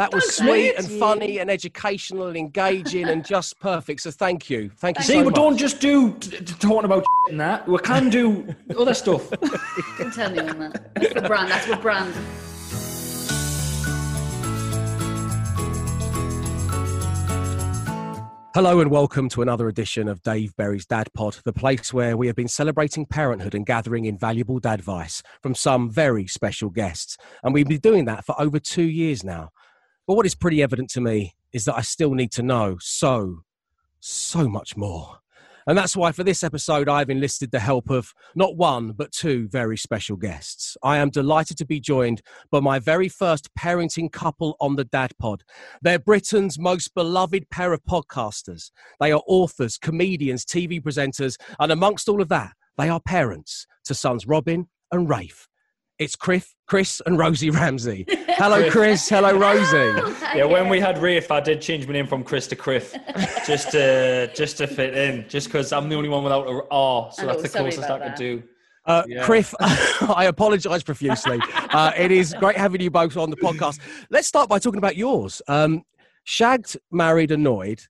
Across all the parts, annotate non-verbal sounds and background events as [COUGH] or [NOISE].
That was Thanks, sweet mate. and funny and educational and engaging and just perfect. So thank you. Thank you See, so we much. don't just do t- t- talking about [LAUGHS] and that. We can do other stuff. [LAUGHS] Don't tell anyone that. That's the brand. That's what brand. Hello and welcome to another edition of Dave Berry's Dad Pod, the place where we have been celebrating parenthood and gathering invaluable dad advice from some very special guests. And we've been doing that for over two years now. But what is pretty evident to me is that I still need to know so, so much more. And that's why for this episode, I've enlisted the help of not one, but two very special guests. I am delighted to be joined by my very first parenting couple on the Dad Pod. They're Britain's most beloved pair of podcasters. They are authors, comedians, TV presenters, and amongst all of that, they are parents to sons Robin and Rafe. It's Chris, Chris and Rosie Ramsey. [LAUGHS] Hello, Chris. Hello, Rosie. [LAUGHS] Yeah, when we had Rafe, I did change my name from Chris to Criff, [LAUGHS] just to just to fit in, just because I'm the only one without a R, so I that's the closest I could that. do. Uh, Yeah. Criff, I apologise profusely. Uh, it is great having you both on the podcast. Let's start by talking about yours. Um, Shagged, Married, Annoyed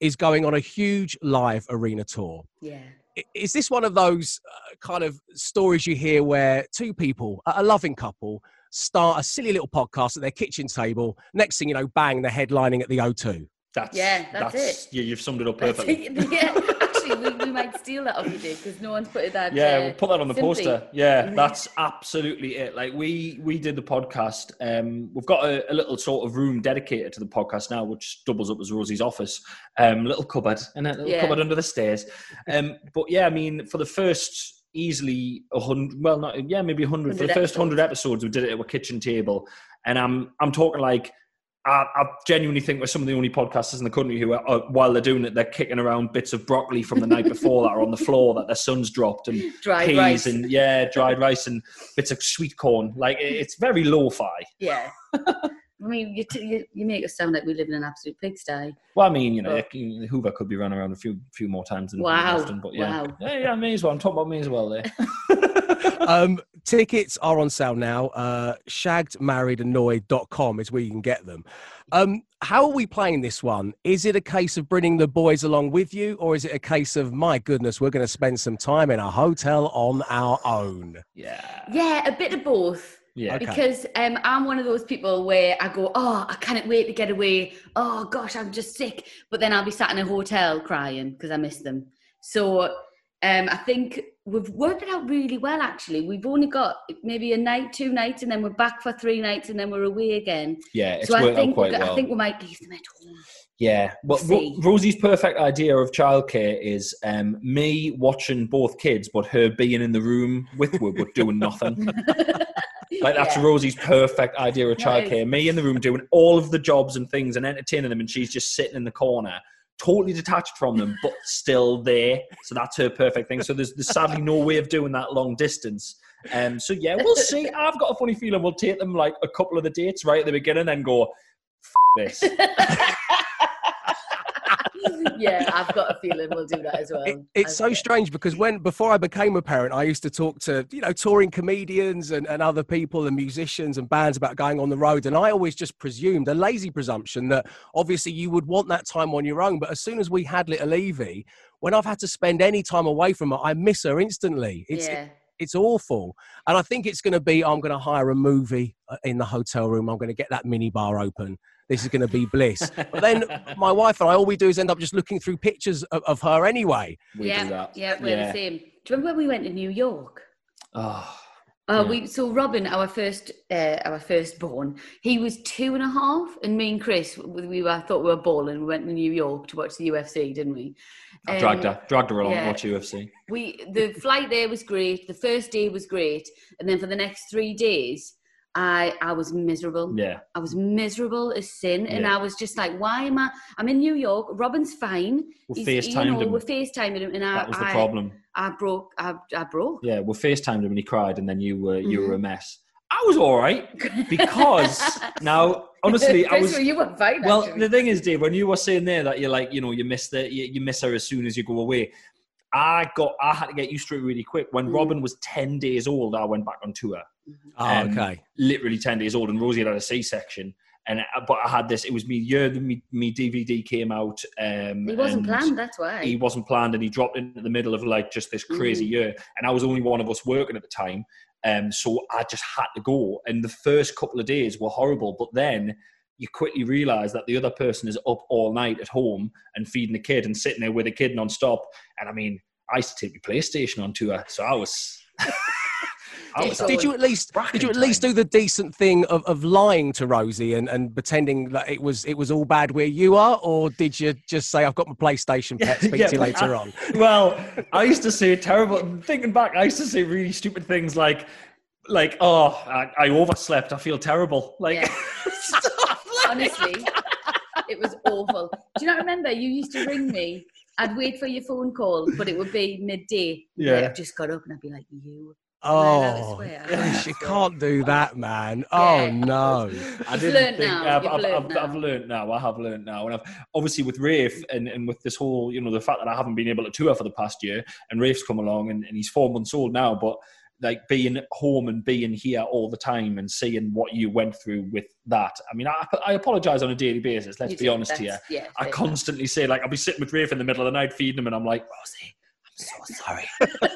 is going on a huge live arena tour. Yeah. I- Is this one of those uh, kind of stories you hear where two people, a a loving couple, start a silly little podcast at their kitchen table? Next thing you know, bang, they're headlining at the O2. That's Yeah, that's it. Yeah, you've summed it up perfectly. it. yeah. [LAUGHS] Actually, we, we might steal that off you, Dave, because no one's put it that. Yeah, uh, we'll put that on the simply. poster. Yeah, that's absolutely it. Like we we did the podcast. Um, we've got a, a little sort of room dedicated to the podcast now, which doubles up as Rosie's office. Um, little cupboard and a little Yeah. cupboard under the stairs. Um, but yeah, I mean, for the first easily a hundred, well, not yeah, maybe a hundred. For the first hundred episodes, we did it at a kitchen table, and I'm I'm talking like. I, I genuinely think we're some of the only podcasters in the country who, are, uh, while they're doing it, they're kicking around bits of broccoli from the night [LAUGHS] before that are on the floor that their son's dropped, and Dried peas rice. and yeah, dried rice and bits of sweet corn. Like it- it's very lo-fi. Yeah. I mean, you, t- you, you make us sound like we live in an absolute pigsty. Well, I mean, you know, yeah, Hoover could be running around a few few more times than Wow, often, but yeah, wow. yeah, yeah, me as well. I'm talking about me as well there. [LAUGHS] um, tickets are on sale now. Uh, shaggedmarriedannoyed.com is where you can get them. Um, how are we playing this one? Is it a case of bringing the boys along with you, or is it a case of, my goodness, we're going to spend some time in a hotel on our own? yeah, Yeah, a bit of both. yeah. Okay. Because um, I'm one of those people where I go, oh, I can't wait to get away. Oh gosh, I'm just sick. But then I'll be sat in a hotel crying because I miss them. So um, I think we've worked it out really well. Actually, we've only got maybe a night, two nights, and then we're back for three nights, and then we're away again. Yeah, it's so I worked out think quite well. I think we might leave them at home. Yeah. Well, Ro-. Rosie's perfect idea of childcare is um, me watching both kids, but her being in the room with her, but doing nothing. [LAUGHS] Like that's Yeah. Rosie's perfect idea of No, it is. childcare. Me in the room doing all of the jobs and things and entertaining them, and she's just sitting in the corner, totally detached from them, but still there. So that's her perfect thing. So there's, there's sadly no way of doing that long distance. Um, so yeah, we'll see. I've got a funny feeling we'll take them like a couple of the dates right at the beginning and go, this. [LAUGHS] yeah, I've got a feeling we'll do that as well. It, it's so strange because when before I became a parent, I used to talk to you know touring comedians and, and other people and musicians and bands about going on the road, and I always just presumed a lazy presumption that obviously you would want that time on your own. But as soon as we had little Evie, when I've had to spend any time away from her, I miss her instantly. It's yeah. it's awful, and I think it's going to be I'm going to hire a movie uh, in the hotel room. I'm going to get that mini bar open. This is going to be bliss. [LAUGHS] But then my wife and I, all we do is end up just looking through pictures of, of her anyway. We yeah, do that. yeah, we're the same. Do you remember when we went to New York? Oh, Uh, Yeah. we so Robin, our first, uh, our firstborn, he was two and a half, and me and Chris, we, we were, I thought we were balling. We went to New York to watch the UFC, didn't we? I dragged Um, her, dragged her along yeah. to watch UFC. We the flight there was great. The first day was great, and then for the next three days, I I was miserable. Yeah, I was miserable as sin, and Yeah. I was just like, "Why am I? I'm in New York. Robin's fine. we He's- FaceTimed you know, him. We're FaceTiming him, and I, that was the I, problem. I broke. I, I broke. Yeah, we FaceTimed him and he cried, and then you were you Mm-hmm. were a mess. I was all right because [LAUGHS] now, honestly, I was. well, you were fine. Well, actually. the thing is, Dave, when you were saying there that you're like, you know, you miss the you, you miss her as soon as you go away. I got I had to get used to it really quick. When Mm. Robin was ten days old, I went back on tour. Oh, Um, okay. literally 10 days old and Rosie had had a C-section. And uh, but I had this. It was me year that me, me DVD came out. Um, He wasn't planned, that's why. He wasn't planned, and he dropped into the middle of like just this crazy Mm. year. And I was only one of us working at the time, um, so I just had to go. And the first couple of days were horrible, but then you quickly realize that the other person is up all night at home and feeding the kid and sitting there with the kid non-stop. And I mean, I used to take my PlayStation on tour, so I was. I was Did you at least did you at least do the decent thing of, of lying to Rosie and, and pretending that it was it was all bad where you are, or did you just say I've got my PlayStation [LAUGHS] pet, speak Yeah, to you later I- on? [LAUGHS] well, I used to say terrible. Thinking back, I used to say really stupid things like, like, oh, I, I overslept. I feel terrible. Like, Yeah. [LAUGHS] stuff like Honestly, it was awful. Do you not remember? You used to ring me. I'd wait for your phone call, but it would be midday. Yeah. I'd just got up and I'd be like, you. Oh, swear. gosh, you [LAUGHS] can't do that, man. Oh Yeah. no. I You've didn't learnt think now, I've, I've, learnt I've, now. I've learned now. I have learned now, and I've obviously with Rafe and, and with this whole, you know, the fact that I haven't been able to tour for the past year, and Rafe's come along, and, and he's four months old now, but like being home and being here all the time and seeing what you went through with that. I mean, I, I apologize on a daily basis. Let's You be honest here. Yeah. I fair enough. constantly say, like, I'll be sitting with Rafe in the middle of the night feeding him, and I'm like, Rosie, I'm so sorry.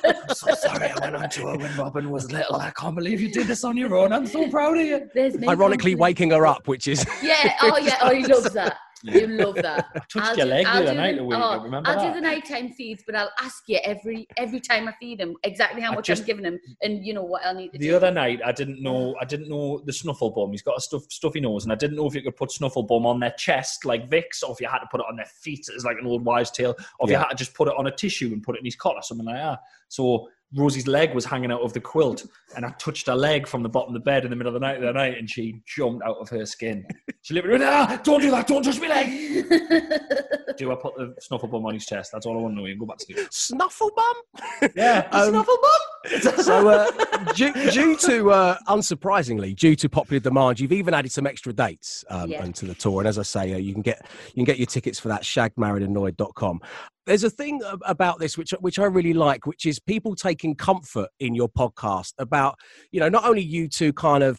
I'm so sorry I went on tour when Robin was little. I can't believe you did this on your own. I'm so proud of you. There's Ironically, waking her up, which is Yeah. Oh, yeah. Oh, he loves that. You love that. [LAUGHS] I touched I'll your do- leg the I'll other night the- a week. oh, remember I'll that? do the nighttime feeds, but I'll ask you every every time I feed him exactly how I much just- I'm giving him, and you know what I'll need to the do. other night, I didn't know. I didn't know the snuffle bum. He's got a stuff, stuffy nose, and I didn't know if you could put snuffle bum on their chest like Vicks, or if you had to put it on their feet as like an old wives' tale, or if you had to just put it on a tissue and put it in his collar, something like that. So Rosie's leg was hanging out of the quilt, and I touched her leg from the bottom of the bed in the middle of the night the night, and she jumped out of her skin. She literally went, "Ah, don't do that! Don't touch my leg!" [LAUGHS] Do I put the snuffle bum on his chest? That's all I want to know. You can go back to sleep. snuffle bum. Yeah, [LAUGHS] Um, snuffle bum. [LAUGHS] So, uh, due, due to uh, unsurprisingly, due to popular demand, you've even added some extra dates um, Yeah. onto the tour. And as I say, uh, you can get you can get your tickets for that shagmarriedannoyed.com. There's a thing about this which which I really like, which is people taking comfort in your podcast about you know not only you two kind of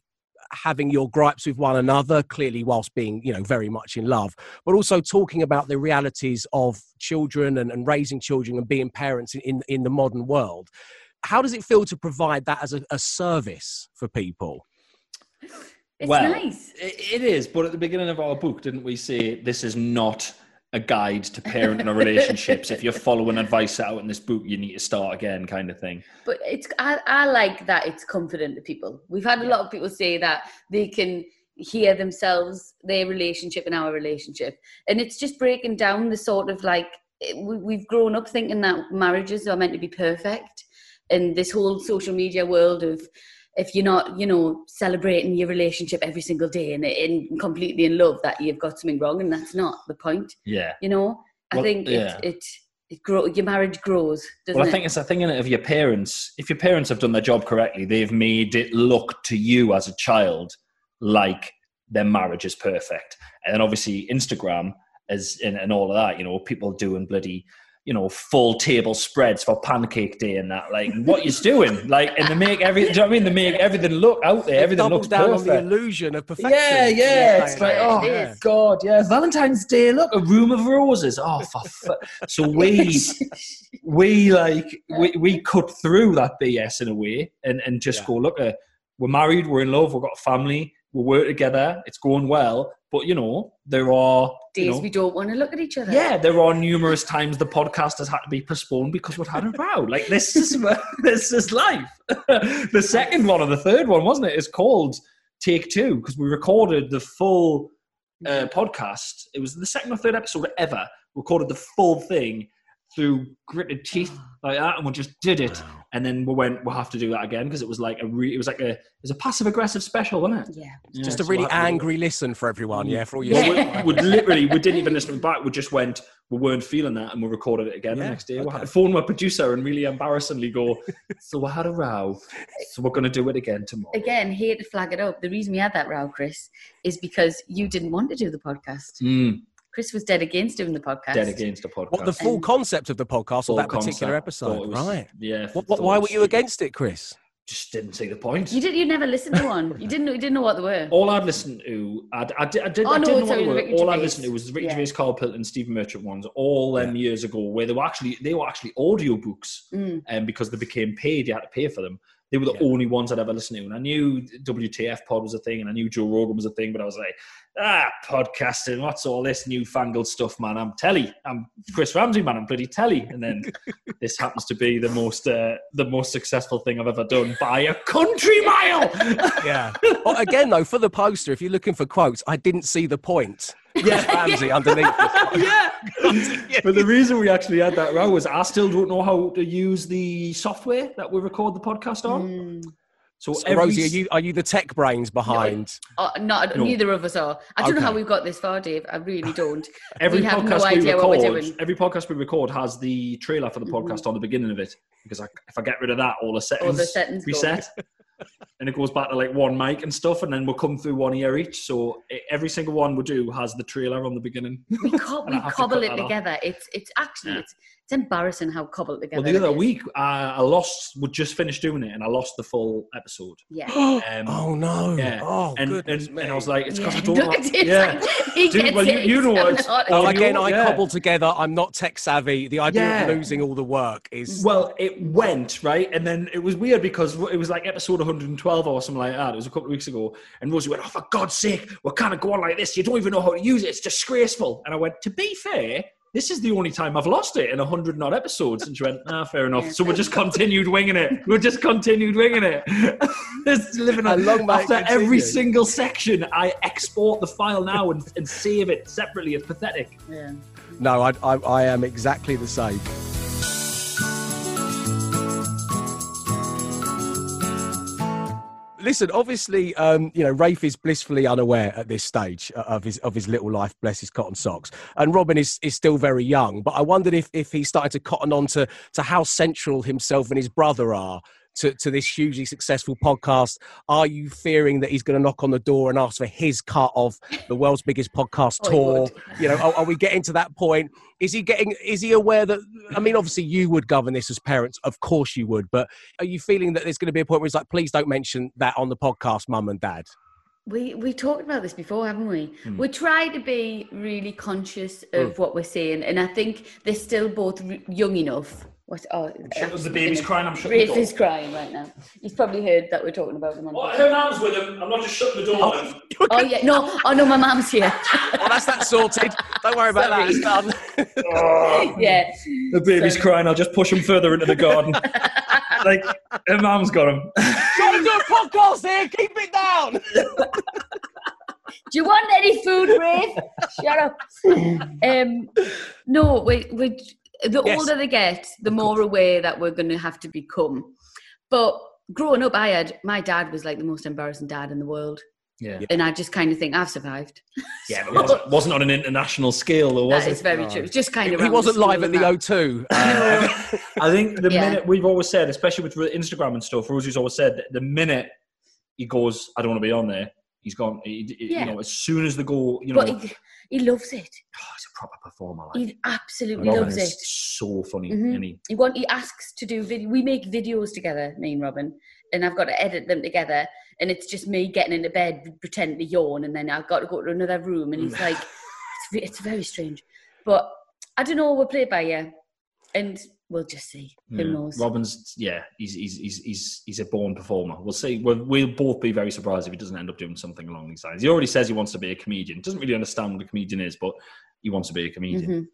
having your gripes with one another clearly whilst being you know very much in love but also talking about the realities of children and, and raising children and being parents in, in, in the modern world how does it feel to provide that as a, a service for people It's well, nice. It, it is, but at the beginning of our book, didn't we say this is not a guide to parenting or relationships? if you're following advice out in this book, you need to start again, kind of thing. But it's I, I like that it's confident to people. We've had a lot of people say that they can hear themselves, their relationship and our relationship. And it's just breaking down the sort of like we- we've grown up thinking that marriages are meant to be perfect. And this whole social media world of if you're not, you know, celebrating your relationship every single day and, and completely in love, that you've got something wrong, and that's not the point. Yeah. You know, I Well, think yeah. it it it grow your marriage grows. Doesn't Well, I it? think it's a thing in it of your parents. If your parents have done their job correctly, they've made it look to you as a child like their marriage is perfect. And then obviously Instagram is and, and all of that, you know, people doing bloody, you know, full table spreads for pancake day and that. Like what you're doing. Like and they make every do you know what I mean? They make everything look out there, everything looks down perfect. on the illusion of perfection Yeah, yeah. Yeah, It's like, oh, yeah, oh is. God, yeah. Valentine's Day, look, a room of roses. Oh, for so [LAUGHS] we we like we, we cut through that BS in a way and and just Yeah. go look at we're married, we're in love, we've got a family, we work together, it's going well. But you know, there are you days know, we don't want to look at each other. yeah, there are numerous times the podcast has had to be postponed because we've had a row. Like this is [LAUGHS] this is life. [LAUGHS] the second one or the third one, wasn't it? It's called Take Two because we recorded the full uh, podcast. It was the second or third episode ever. Recorded the full thing through gritted teeth [GASPS] like that, and we just did it. And then we went, we'll have to do that again because it was like a re- it was like a it was a passive aggressive special, wasn't it? Yeah. Yeah, just a really we'll have to do it. angry listen for everyone yeah for all your Well, we, we literally we didn't even listen back. We just went. We weren't feeling that, and we recorded it again the next day. We had okay. to phone my producer and really embarrassingly go. so we had a row. So we're going to do it again tomorrow. Again, here to flag it up. The reason we had that row, Chris, is because you didn't want to do the podcast. Mm, Chris was dead against doing the podcast. dead against the podcast. what the full Um, concept of the podcast or that particular concept. Episode was- right Yeah. what, what, why were you stupid. against it chris just didn't see the point. You did. You never listened to one. You didn't. know You didn't know what they were. All I'd listened to, I, I, did, I, did, Oh, I no, didn't know what sorry, they were. All I listened to was the Ricky Yeah. Gervais, Karl Pilkington, and Stephen Merchant ones, all them years ago, where they were actually they were actually audiobooks, Mm. and because they became paid, you had to pay for them. They were the Yeah. only ones I'd ever listened to, and I knew WTF Pod was a thing, and I knew Joe Rogan was a thing, but I was like, ah, podcasting, what's all this newfangled stuff, man? I'm telly, I'm Chris Ramsey, man, I'm bloody telly, and then [LAUGHS] this happens to be the most uh, the most successful thing I've ever done by a country mile. Yeah. Well, again, though, for the poster, if you're looking for quotes, I didn't see the point. Yeah. Ramsey underneath. [LAUGHS] yeah. [LAUGHS] but the reason we actually had that row was I still don't know how to use the software that we record the podcast on. Mm. So, So, every Rosie, are you are you the tech brains behind? Oh, not No. neither of us are. I don't know how we've got this far, Dave. I really [LAUGHS] don't. every we have no podcast we idea what we're record, doing. every podcast we record has the trailer for the Mhm. podcast on the beginning of it because I, if I get rid of that, all the settings, All the settings go. reset. And it goes back to like one mic and stuff, and then we'll come through one ear each. So every single one we do has the trailer on the beginning. We, co- [LAUGHS] we cobble it that off. together. It's it's actually Yeah. it's embarrassing how cobbled together. Well, the other is. week uh, I lost, we just finished doing it, and I lost the full episode. Yeah. [GASPS] Um, oh no! Yeah. Oh and, goodness and, me! and I was like, it's because yeah. I don't. Look [LAUGHS] like- at Dave, yeah. he Dude, gets well, you- it. you He's know what? a Well, again, I yeah. cobbled together. I'm not tech savvy. The idea Yeah. of losing all the work is Well, it went right, and then it was weird because it was like episode 112 or something like that. It was a couple of weeks ago, and Rosie went, "Oh, for God's sake, we can't go on like this. You don't even know how to use it. It's disgraceful." And I went, "To be fair." This is the only time I've lost it in a hundred and odd episodes. And she went, ah, fair enough. So we just continued winging it. We just continued winging it. [LAUGHS] Just living And long may after every continue. single section, I export the file now and, and save it separately. It's pathetic. Yeah. no. I, I I am exactly the same. Listen, obviously, um, you know, Rafe is blissfully unaware at this stage uh, of his of his little life. Bless his cotton socks. And Robin is, is still very young, but I wondered if if he's starting to cotton on to to how central himself and his brother are to, to this hugely successful podcast. Are you fearing that he's going to knock on the door and ask for his cut of the world's biggest podcast Oh, tour? You know, are, are we getting to that point? Is he getting? Is he aware that? I mean, obviously, you would govern this as parents. Of course, you would. But are you feeling that there's going to be a point where it's like, please don't mention that on the podcast, mum and dad? We we talked about this before, haven't we? Hmm. We try to be really conscious of what we're saying, and I think they're still both young enough. What? Oh, The baby's crying. I'm shutting Rafe the door. is crying right now. He's probably heard that we're talking about him. On Oh, her mum's with him. I'm not just shutting the door. oh [LAUGHS] yeah, no, oh no, my mum's here. Well, [LAUGHS] that's that sorted. Don't worry about that. It's done. [LAUGHS] yeah, The baby's Sorry. crying. I'll just push him further into the garden. like her mum's got him. Trying to do a podcast here. Keep it down. Do you want any food, Rafe? Shut up. Um, no, we, we, the Yes. older they get, the more aware that we're going to have to become. But growing up, I had my dad was like the most embarrassing dad in the world, Yeah, and I just kind of think I've survived. yeah. [LAUGHS] But it wasn't, wasn't on an international scale, though, was That is it? very true. It's just kind of He wasn't live at the O2. Uh, [LAUGHS] I think the Yeah. minute we've always said, especially with Instagram and stuff, Rosie's always said that the minute he goes, I don't want to be on there. He's gone. He, he- Yeah. You know, as soon as the go, you know, But he, he loves it. oh, he's a proper performer. Like. He absolutely Robin loves is it. so funny, Mhm. isn't he? He want he asks to do video. We make videos together, me and Robin, and I've got to edit them together. And it's just me getting into bed, pretending to yawn, and then I've got to go to another room. And he's like, [SIGHS] it's, it's very strange, but I don't know. We'll play it by ear, and we'll just see. Who Yeah. knows? Robin's, yeah, he's he's he's he's he's a born performer. We'll see. We'll, we'll both be very surprised if he doesn't end up doing something along these lines. He already says he wants to be a comedian. Doesn't really understand what a comedian is, but he wants to be a comedian. Mhm.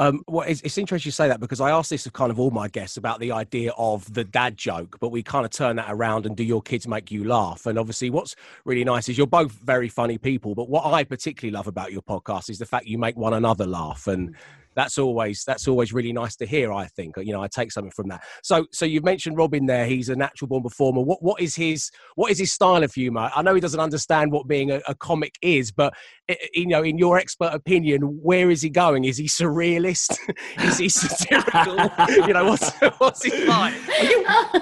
Um, well, it's, it's interesting you say that because I asked this of kind of all my guests about the idea of the dad joke, but we kind of turn that around and do your kids make you laugh? And obviously, what's really nice is you're both very funny people, but what I particularly love about your podcast is the fact you make one another laugh, and that's always that's always really nice to hear. I think you know I take something from that. So, so you've mentioned Robin there; he's a natural born performer. What what is his what is his style of humour? I know he doesn't understand what being a, a comic is, but i- i- you know, in your expert opinion, where is he going? Is he surrealist? [LAUGHS] is he satirical? you know, what's what's his vibe?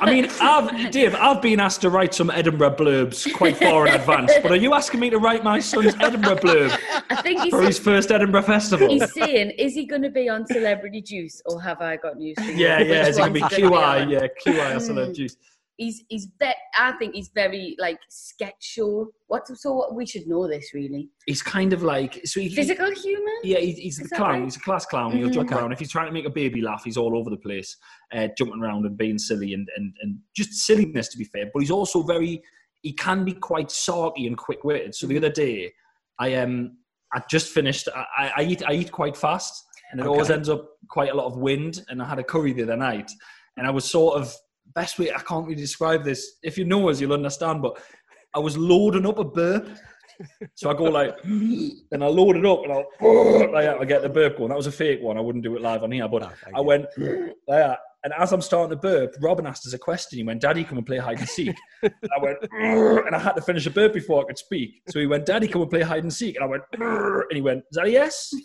I mean, I've, Dave, I've been asked to write some Edinburgh blurbs quite far in advance, but are you asking me to write my son's Edinburgh blurb I think for his first Edinburgh festival? he's saying, is he going to be on Celebrity Juice or have I got news for you? Yeah, yeah, it's going to be he QI, yeah, QI or Mm. celeb juice. he's he's ve- I think he's very like sketch show. What so what we should know this really. He's kind of like so he, Physical humor. Yeah, he's, he's Is the that clown. right? He's a class clown. He'll Mhm. jump around. If he's trying to make a baby laugh, he's all over the place, uh, jumping around and being silly and, and, and just silliness, to be fair. But he's also very, he can be quite sarky and quick witted. So the other day, I um, I just finished. I, I eat I eat quite fast, and it always ends up quite a lot of wind. And I had a curry the other night, and I was sort of best way I can't really describe this. If you know us, you'll understand. But I was loading up a burp. So I go like, [LAUGHS] and I load it up, and I'll [LAUGHS] like I get the burp going. That was a fake one. I wouldn't do it live on here, but ah, No, I you. went [LAUGHS] like that. And as I'm starting to burp, Robin asked us a question. He went, "Daddy, come and play hide and seek." [LAUGHS] And I went, and I had to finish a burp before I could speak. So he went, "Daddy, come and play hide and seek." And I went, and he went, "Is that a yes?" [LAUGHS] [LAUGHS]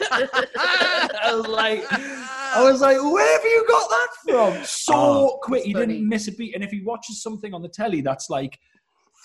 I was like, I was like, where have you got that from? So Oh, quick, he funny. didn't miss a beat. And if he watches something on the telly that's like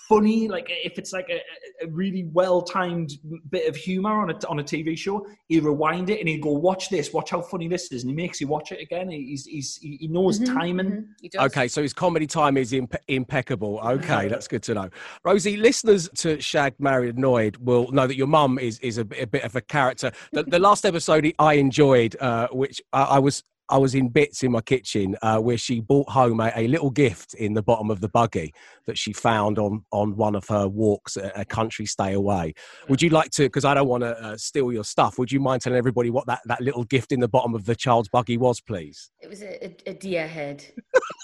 funny, like if it's like a, a really well timed bit of humor on a on a TV show, he rewind it and he'd go, "Watch this, watch how funny this is," and he makes you watch it again. He's he's he he knows Mhm, timing. mhm, he. Okay, so his comedy time is impe- impeccable. [LAUGHS] Okay, that's good to know. Rosie, listeners to Shag Married Annoyed will know that your mum is is a, bit- a bit of a character. The, the last episode I enjoyed, uh, which I, I was. I was in bits in my kitchen uh, where she brought home a, a little gift in the bottom of the buggy that she found on, on one of her walks a, a country stay away. Would you like to, because I don't want to uh, steal your stuff, would you mind telling everybody what that, that little gift in the bottom of the child's buggy was, please? It was a, a, a deer head,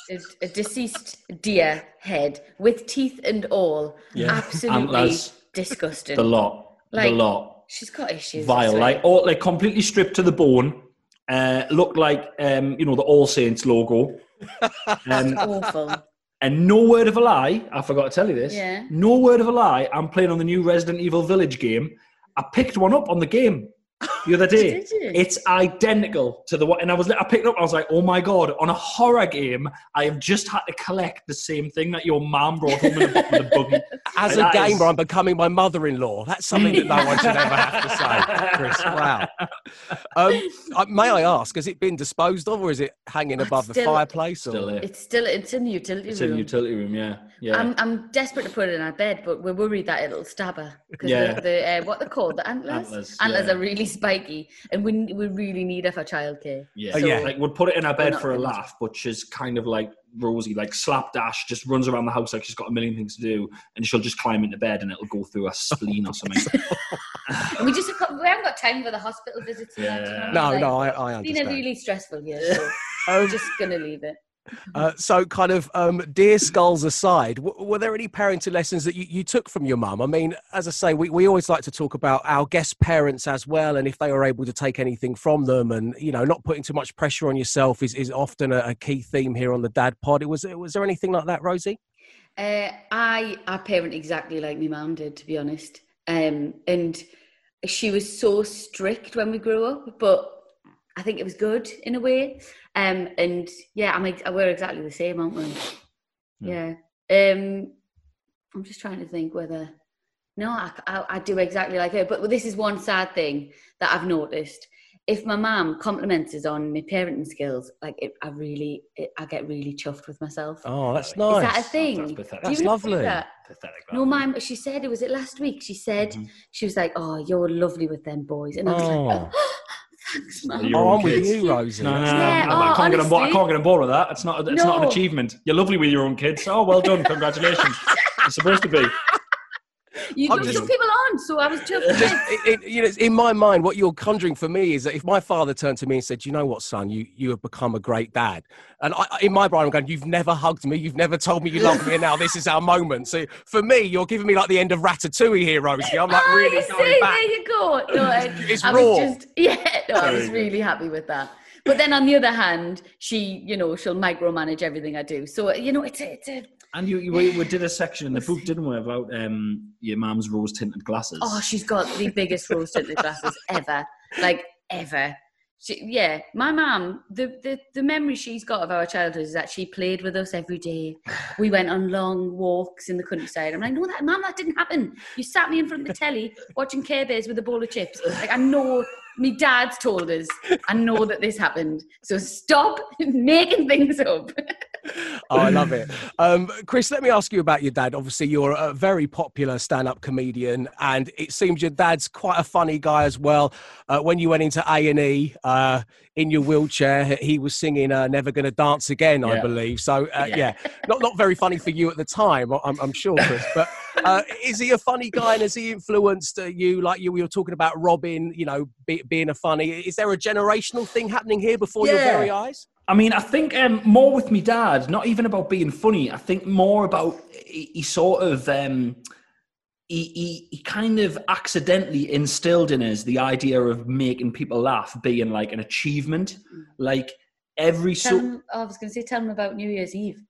a, a deceased deer head with teeth and all. Yeah. Absolutely Antlers. disgusting. The lot, Like, the lot. She's got issues. Vile, like or like completely stripped to the bone. Uh, looked like um, you know the All Saints logo. [LAUGHS] Um, awful. and no word of a lie, I forgot to tell you this. Yeah. No word of a lie. I'm playing on the new Resident Evil Village game. I picked one up on the game the other day. Did you? It's identical to the one, and I was I picked it up. I was like, oh my god! On a horror game, I have just had to collect the same thing that your mom brought home in the bottom of the buggy. [LAUGHS] As a That is- gamer, I'm becoming my mother-in-law. That's something that no one should ever have to say, Chris. [LAUGHS] Wow. Um, may I ask, has it been disposed of, or is it hanging It's above the fireplace? Or? Still there. It's still it's in the utility It's room. in the utility room. Yeah, yeah. I'm I'm desperate to put it in our bed, but we're worried that it'll stab her because Yeah. the, the uh, what they're called the antlers. Antlers, Antlers yeah. are really spiky, and we we really need her for childcare. Yeah, Oh, yeah. Like we'd put it in our bed for a laugh, but she's kind of like Rosie, like slapdash, just runs around the house like she's got a million things to do, and she'll just climb into bed and it'll go through her spleen or something. [LAUGHS] [LAUGHS] We just we haven't got time for the hospital visits. and that, you Yeah. know, No, like, no, I, I It's been a really stressful year, [LAUGHS] so we're just gonna leave it. Uh, so, kind of, um, dear skulls aside, w- were there any parenting lessons that you, you took from your mum? I mean, as I say, we, we always like to talk about our guest parents as well, and if they were able to take anything from them, and you know, not putting too much pressure on yourself is, is often a, a key theme here on the Dad Pod. Was was there anything like that, Rosie? Uh, I I parent exactly like my mum did, to be honest. Um, and she was so strict when we grew up, but I think it was good in a way. Um, and yeah, I mean, we're exactly the same, aren't we? Yeah. Um, I'm just trying to think whether. No, I, I, I do exactly like her. But this is one sad thing that I've noticed. If my mum compliments us on my parenting skills, like it, I really, it, I get really chuffed with myself. Oh, that's nice. Is nice. that a thing? That's Do pathetic. you That's even lovely. that? Pathetic. No, that. ma'am. She said it was it last week. She said Mhm. she was like, "Oh, you're lovely with them boys," and I was Oh. like, [LAUGHS] "Thanks, ma'am." Your Oh, I'm with you, Rosie. No, no, no, That's no, Yeah, no, oh, I can't get on board. I can't get on board with that. It's not. It's not an achievement. You're lovely with your own kids. Oh, well done. Congratulations. You're supposed to be. You I'm don't just- put people on, so I was just. Just, [LAUGHS] it, it, you know, in my mind, what you're conjuring for me is that if my father turned to me and said, "You know what, son, you you have become a great dad," and I, in my brain, I'm going, "You've never hugged me, you've never told me you love me, and now this is our moment." So for me, you're giving me like the end of Ratatouille here, Rosie. I'm like oh, really you going see, back. there you go. No, [LAUGHS] I, It's I raw. was just [LAUGHS] yeah. No, I was really happy with that. But then on the other hand, she, you know, she'll micromanage everything I do. So you know, it's a, it's a. And you, you we, we did a section in the book, didn't we, about um, your mum's rose tinted glasses? Oh, she's got the biggest rose tinted glasses [LAUGHS] ever, like ever. She, yeah, my mum, the, the the memory she's got of our childhood is that she played with us every day. We went on long walks in the countryside. I'm like, no, that mum, that didn't happen. You sat me in front of the telly watching Care Bears with a bowl of chips. Like I know, me dad's told us. I know that this happened. So stop [LAUGHS] making things up. [LAUGHS] [LAUGHS] oh, I love it. Um, Chris, let me ask you about your dad. Obviously, you're a very popular stand up comedian, and it seems your dad's quite a funny guy as well. Uh, when you went into A&E uh, in your wheelchair, he was singing uh, Never Gonna Dance Again, I believe. So, uh, yeah. Yeah. not, not very funny for you at the time, I'm, I'm sure, Chris. But uh, is he a funny guy and has he influenced uh, you, like you, we were talking about Robin, you know, be, being a funny? Is there a generational thing happening here before your very eyes? I mean, I think um, more with me dad, not even about being funny. I think more about he, he sort of um, he, he he kind of accidentally instilled in us the idea of making people laugh being like an achievement. Like every Tell so him, oh, I was going to say, tell him about New Year's Eve.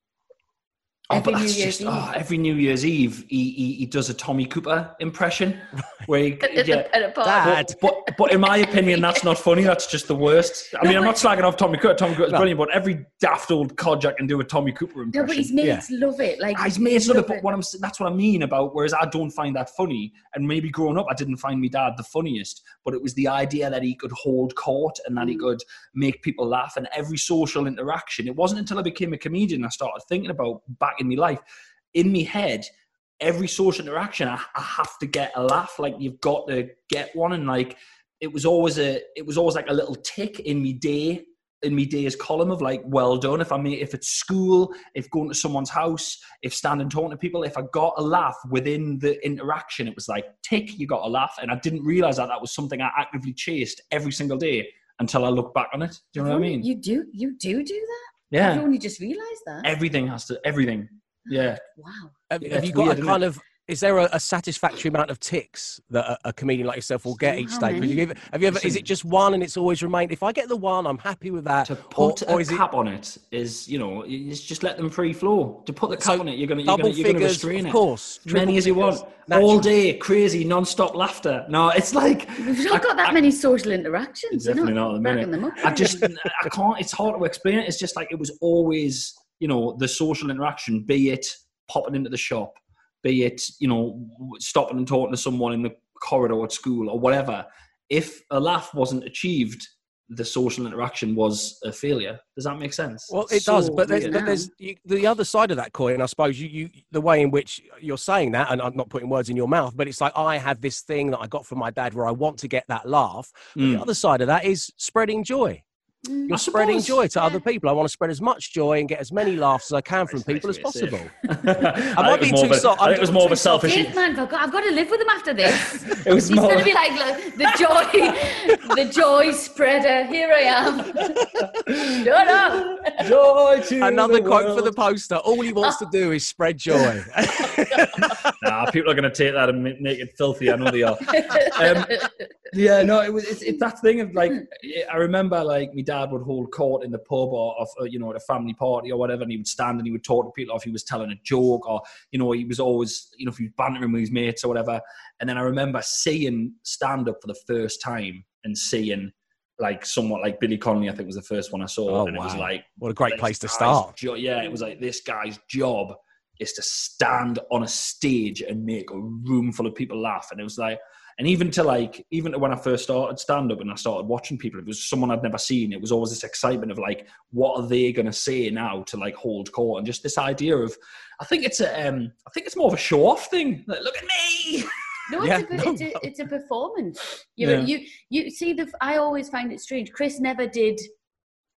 Oh, every New Year's just Eve. oh, every New Year's Eve he, he he does a Tommy Cooper impression where he, [LAUGHS] yeah. at a party. Dad. But, but but in my [LAUGHS] opinion, that's not funny. That's just the worst. I mean, I'm not slagging off Tommy Cooper. Tommy Cooper's No. brilliant, but every daft old codger can do a Tommy Cooper impression. No, but his mates love it. Like Ah, His mates love it, but what I'm that's what I mean about. Whereas I don't find that funny, and maybe growing up I didn't find me dad the funniest, but it was the idea that he could hold court and that he Mm. could make people laugh. And every social interaction, it wasn't until I became a comedian I started thinking about back in my life. In my head, every social interaction I, I have to get a laugh. Like you've got to get one, and like it was always a it was always like a little tick in me day in me day's column of like well done if i mean if it's school if going to someone's house if standing talking to people if i got a laugh within the interaction it was like tick you got a laugh and i didn't realize that that was something i actively chased every single day until i look back on it do you know what i mean You do, you do do that. Yeah I've only just realised that. everything has to everything yeah wow. Have, have you got weird, a isn't kind of? Is there a, a satisfactory amount of ticks that a, a comedian like yourself will get each how stage? Have you, many? ever, have you ever? Is it just one and it's always remained? If I get the one, I'm happy with that. to put or a is it cap on it is you know it's just let them free flow to put the cap So, on it you're gonna you're double gonna, you're gonna Of course, as many triple as you want natural. all day crazy non-stop laughter no it's like We've not got that many social interactions. You're Definitely not at the minute. I just I can't. It's hard to explain it. It's just like it was always you know the social interaction, be it popping into the shop, be it you know stopping and talking to someone in the corridor at school or whatever. If a laugh wasn't achieved, the social interaction was a failure. Does that make sense? Well, it So does, but there's, there's you, the other side of that coin. I suppose you, you, the way in which you're saying that, and I'm not putting words in your mouth, but it's like I have this thing that I got from my dad where I want to get that laugh. Mm. The other side of that is spreading joy. Mm. You're I spreading suppose, joy to other people. I want to spread as much joy and get as many laughs as I can from Nice- nice people as way to possible. [LAUGHS] I might be it was more too soft. I think it was more of a selfish. Dave, man, I've got, I've got to live with him after this. [LAUGHS] It was He's more. going to be like, look, the [LAUGHS] joy, the joy spreader. Here I am. Shut up. Joy to Another the quote for the poster. All he wants to do is spread joy. Nah, people are going to take that and make it filthy. I know they are. Um, yeah, no, it was it's, it's that thing of like I remember like my dad would hold court in the pub or of uh, you know at a family party or whatever, and he would stand and he would talk to people, or if he was telling a joke, or you know he was always you know if he was bantering with his mates or whatever. And then I remember seeing stand up for the first time and seeing like somewhat like Billy Connolly, I think was the first one I saw, Oh, and it was wow. like what a great place to start. jo- yeah, it was like this guy's job is to stand on a stage and make a room full of people laugh. And it was like, and even to like, even to when I first started stand up and I started watching people, it was someone I'd never seen. It was always this excitement of like, what are they going to say now to like hold court? And just this idea of, I think it's a, um, I think it's more of a show off thing. Like, look at me. No, [LAUGHS] Yeah, it's, a, no, it's, a, it's a performance. You, Yeah. you, you see, the. I always find it strange. Chris never did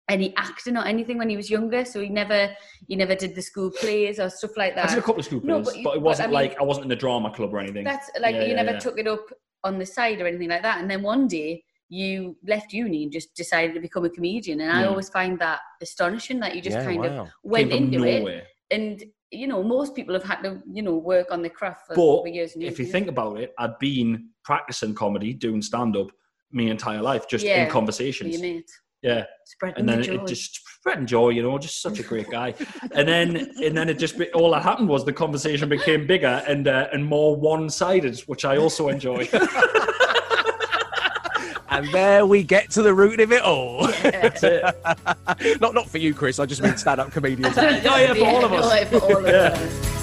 any acting or anything when he was younger, so he never, he never did the school plays or stuff like I did a that. couple of school plays, No, but, but it wasn't I mean- like, I wasn't in the drama club or anything. That's like Yeah, you yeah, never yeah. took it up on the side or anything like that. And then one day you left uni and just decided to become a comedian. And I hmm. always find that astonishing that you just yeah, kind of wow. Came went from into it. nowhere. And you know, most people have had to, you know, work on the craft for, But for years and years. if you think about it, I'd been practicing comedy, doing stand up my entire life, just Yeah, in years with conversations. Your mates, Yeah, spreading and then the joy. it just spread and joy, you know, just such a great guy. [LAUGHS] and then and then it just be- all that happened was the conversation became bigger and uh, and more one sided, which I also enjoy. [LAUGHS] And there we get to the root of it all. That's it. [LAUGHS] not not for you, Chris. I just mean stand-up comedians. yeah, yeah, for all of no, us. for all of Yeah.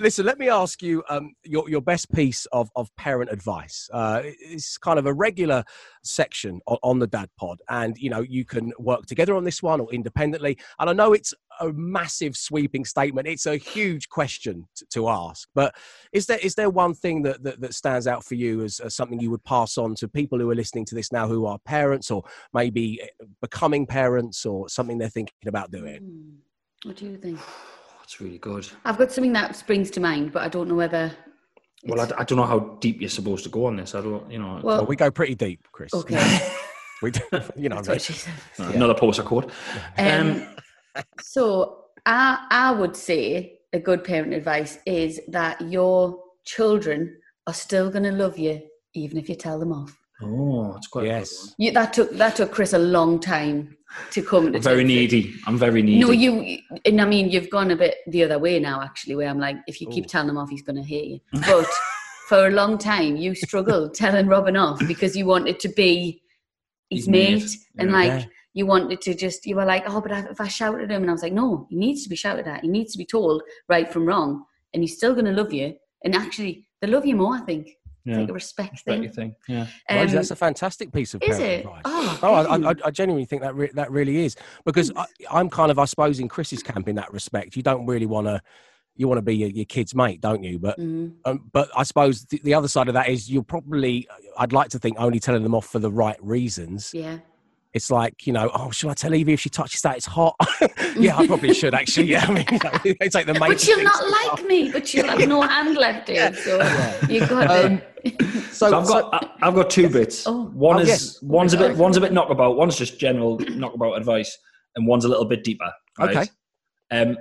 Listen, let me ask you um, your, your best piece of, of parent advice. Uh, it's kind of a regular section on, on, the Dad Pod, and you know you can work together on this one or independently. And I know it's a massive sweeping statement; it's a huge question to, to ask. But is there is there one thing that, that, that stands out for you as, as, something you would pass on to people who are listening to this now, who are parents or maybe eh, becoming parents, or something they're thinking about doing? Hmm. What do you think? That's really good. I've got something that springs to mind, but I don't know whether. Well, I, I, don't know how deep you're supposed to go on this. I don't, you know. Well, well we go pretty deep, Chris. Okay. [LAUGHS] we, [LAUGHS] do, you know, no, another poster code. Um, um, so I, I would say a good parent advice is that your children are still going to love you even if you tell them off. Oh, that's quite yes. You, that took that took Chris a long time to come. To very needy. I'm very needy. No, you. And I mean, you've gone a bit the other way now. Actually, where I'm like, if you keep oh. telling him off, he's going to hate you. But for a long time, you struggled [LAUGHS] telling Robin off because you wanted to be his mate, mate. and yeah. like you wanted to just. You were like, oh, but if I shouted at him, and I was like, no, he needs to be shouted at. He needs to be told right from wrong, and he's still going to love you. And actually, they love you more. I think yeah. like a respect, respect thing. thing. Yeah, um, that's a fantastic piece of is it? advice. Oh, oh I, I, I, genuinely think that re- that really is because I, am kind of, I suppose, in Chris's camp in that respect. You don't really want to. You want to be your, your, kid's mate, don't you? But mm. um, but I suppose the, the other side of that is you're probably, I'd like to think, only telling them off for the right reasons. Yeah it's like you know oh should i tell evie if she touches that it's hot [LAUGHS] yeah i probably should actually yeah i mean you know, [LAUGHS] it's like the main but she'll not like me but you'll have no hand left in so yeah. you got um, [LAUGHS] so, so, I've got so, I've got two bits. Oh. One oh, is yes. one's a bit one's a bit knockabout. One's just general knockabout advice, and one's a little bit deeper. Right? Okay. Um,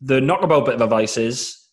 the knockabout bit of advice is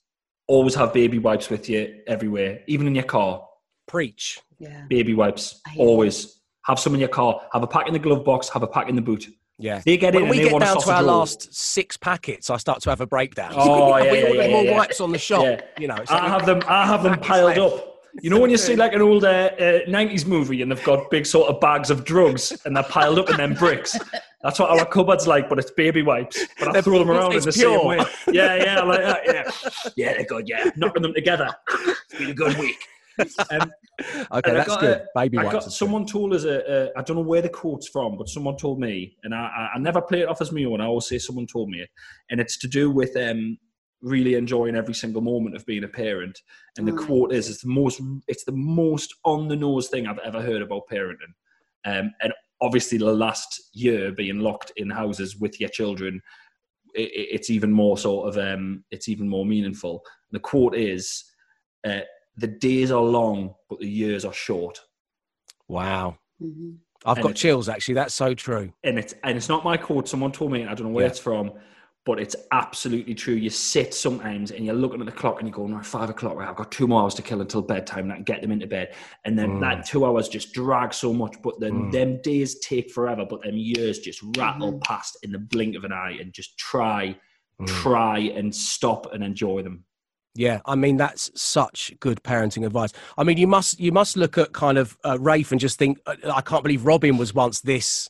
always have baby wipes with you everywhere, even in your car. Preach. Yeah. Baby wipes always have some in your car. Have a pack in the glove box. Have a pack in the boot. Yeah. They get when in we get down to our roll. last six packets, I start to have a breakdown. Oh [LAUGHS] yeah, yeah, yeah, more yeah. wipes on the shop. Yeah. You know, I have them. I have them [LAUGHS] piled left. up. You know when you see like an old uh, uh, 90s movie and they've got big sort of bags of drugs and they're piled up in them bricks? That's what our cupboard's like, but it's baby wipes. But I they're, throw them around in the pure. same way. Yeah, yeah, like that, yeah. [LAUGHS] Yeah, they're good, yeah. Knocking them together. It's been a good week. Um, [LAUGHS] okay, that's good. A, Baby wipes. Got, someone told us, a, a, I don't know where the quote's from, but someone told me, and I, I, never play it off as my own. I always say someone told me it, and it's to do with um, really enjoying every single moment of being a parent. And the oh, quote is, "It's the most, it's the most on the nose thing I've ever heard about parenting." Um, and obviously, the last year being locked in houses with your children, it, it's even more sort of, um, it's even more meaningful. The quote is. Uh, the days are long, but the years are short. Wow. Mm-hmm. I've and got chills actually. That's so true. And it's and it's not my quote. Someone told me. I don't know where yeah. it's from, but it's absolutely true. You sit sometimes and you're looking at the clock and you're going, right, five o'clock. Right, I've got two more hours to kill until bedtime. And I can get them into bed. And then mm. that two hours just drag so much. But then mm. them days take forever. But them years just rattle mm. past in the blink of an eye. And just try, mm. try and stop and enjoy them. Yeah, I mean that's such good parenting advice. I mean, you must you must look at kind of uh, Rafe and just think, I can't believe Robin was once this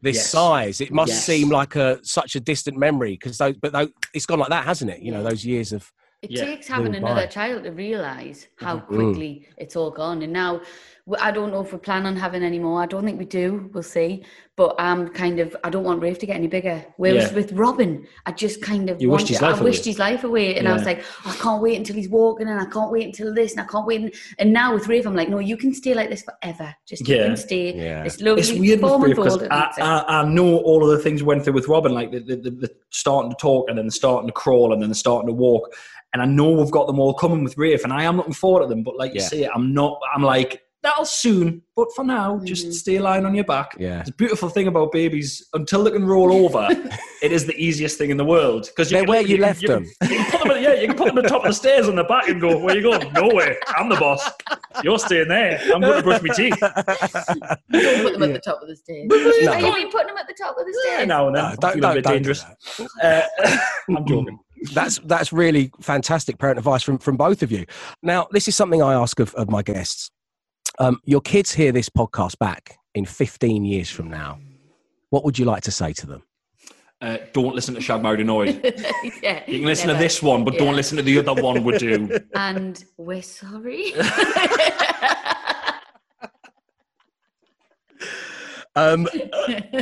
this yes. size. It must yes. seem like a such a distant memory because but though, it's gone like that, hasn't it? You know, those years of. It yeah. takes having another by. child to realize how mm-hmm. quickly mm. it's all gone, and now I don't know if we plan on having any more. I don't think we do. We'll see. But I'm kind of I don't want Rafe to get any bigger. Whereas yeah. with Robin, I just kind of you wished his life I wished his life away, and yeah. I was like, oh, I can't wait until he's walking, and I can't wait until this, and I can't wait. And now with Rafe, I'm like, no, you can stay like this forever. Just yeah. you can stay. Yeah. It's lovely. It's weird with because I, I, I, know all of the things we went through with Robin, like the, the, the, the starting to talk, and then the starting to crawl, and then the starting to walk. And I know we've got them all coming with Rafe, and I am looking forward to them. But like you say, I'm not. I'm like that'll soon. But for now, mm-hmm. just stay lying on your back. Yeah. The beautiful thing about babies, until they can roll over, [LAUGHS] it is the easiest thing in the world. Because they're where you, you left you, them. [LAUGHS] You can put them at, yeah, you can put them at the top of the stairs on the back and go, "Where you going? Nowhere. I'm the boss. You're staying there. I'm going to brush my teeth." You don't put them at the top of the stairs. No. Are you putting them at the top of the stairs? Yeah, now and then. No, don't, don't, a bit don't dangerous. Uh, [LAUGHS] I'm joking that's that's really fantastic parent advice from from both of you. Now, this is something I ask of, of my guests. Um, your kids hear this podcast back in 15 years from now. What would you like to say to them? Uh, don't listen to Shag Married Annoyed. [LAUGHS] yeah, You can listen never. to this one, but Yeah. don't listen to the other one we do. [LAUGHS] And we're sorry. [LAUGHS] Um,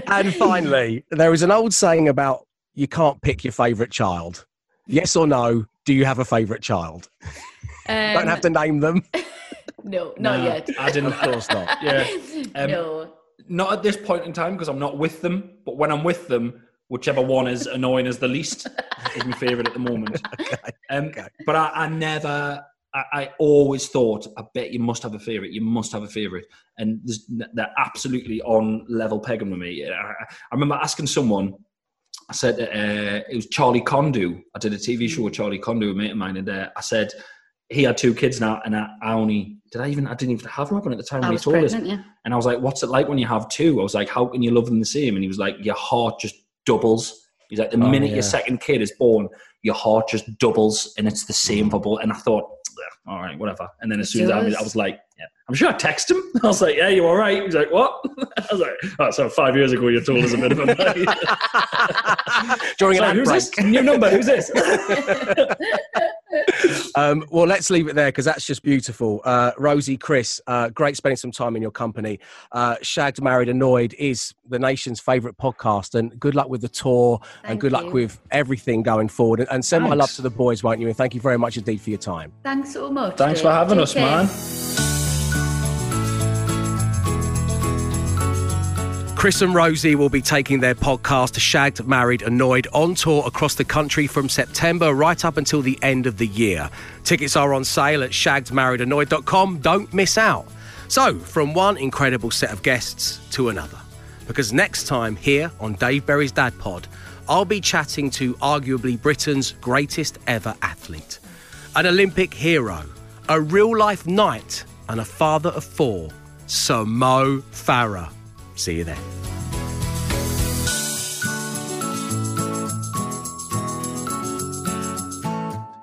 and finally, there is an old saying about you can't pick your favourite child. Yes or no? Do you have a favourite child? um, Don't have to name them. [LAUGHS] No, not Nah, yet. I didn't. Of course not. Yeah. [LAUGHS] Um, no. Not at this point in time because I'm not with them. But when I'm with them, whichever one is annoying as the least [LAUGHS] is my favourite at the moment. Um, okay. But I, I never. I, I always thought, I bet you must have a favourite. You must have a favourite, and there's, they're absolutely on level pegging with me. I, I remember asking someone. I said uh, it was Charlie Condu. I did a TV show with Charlie Condu, a mate of mine, and uh, I said he had two kids now, and I, I only did I even I didn't even have Robin at the time I when he was told us. yeah. And I was like, what's it like when you have two? I was like, how can you love them the same? And he was like, your heart just doubles. He's like, the Oh, minute yeah. your second kid is born, your heart just doubles and it's the same for both. And I thought, "Yeah, all right, whatever. And then as soon as I was, I was like, yeah, I'm sure I texted him. [LAUGHS] I was like, yeah, you all right? He's like, what? [LAUGHS] I was like, oh, so five years ago you told us a bit of a [LAUGHS] During an Sorry, who's break. this? New number, who's this? Um, well, let's leave it there because that's just beautiful. Uh, Rosie, Chris, uh, great spending some time in your company. Uh, Shagged, Married, Annoyed is the nation's favourite podcast. And good luck with the tour and Thank good luck with everything going forward. And, and send my love to the boys, won't you? And thank you very much indeed for your time. Thanks so much. Thanks Dave. for having Take us, care. man. Chris and Rosie will be taking their podcast Shagged, Married, Annoyed on tour across the country from September right up until the end of the year. Tickets are on sale at shaggedmarriedannoyed.com. Don't miss out. So, from one incredible set of guests to another. Because next time here on Dave Berry's Dad Pod, I'll be chatting to arguably Britain's greatest ever athlete, an Olympic hero, a real life knight, and a father of four, Sir Mo Farah. See you then.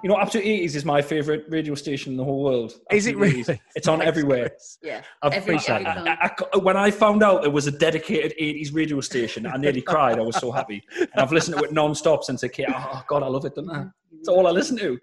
You know, Absolute 80s is my favourite radio station in the whole world. Is it Absolute 80s. really? It's on [LAUGHS] everywhere. Yeah. I've- Every, appreciate every that. I- I- I- when I found out there was a dedicated 80s radio station, I nearly cried. I was so happy. And I've listened to it non stop since a kid. Oh, God, I love it, don't I? It's all I listen to.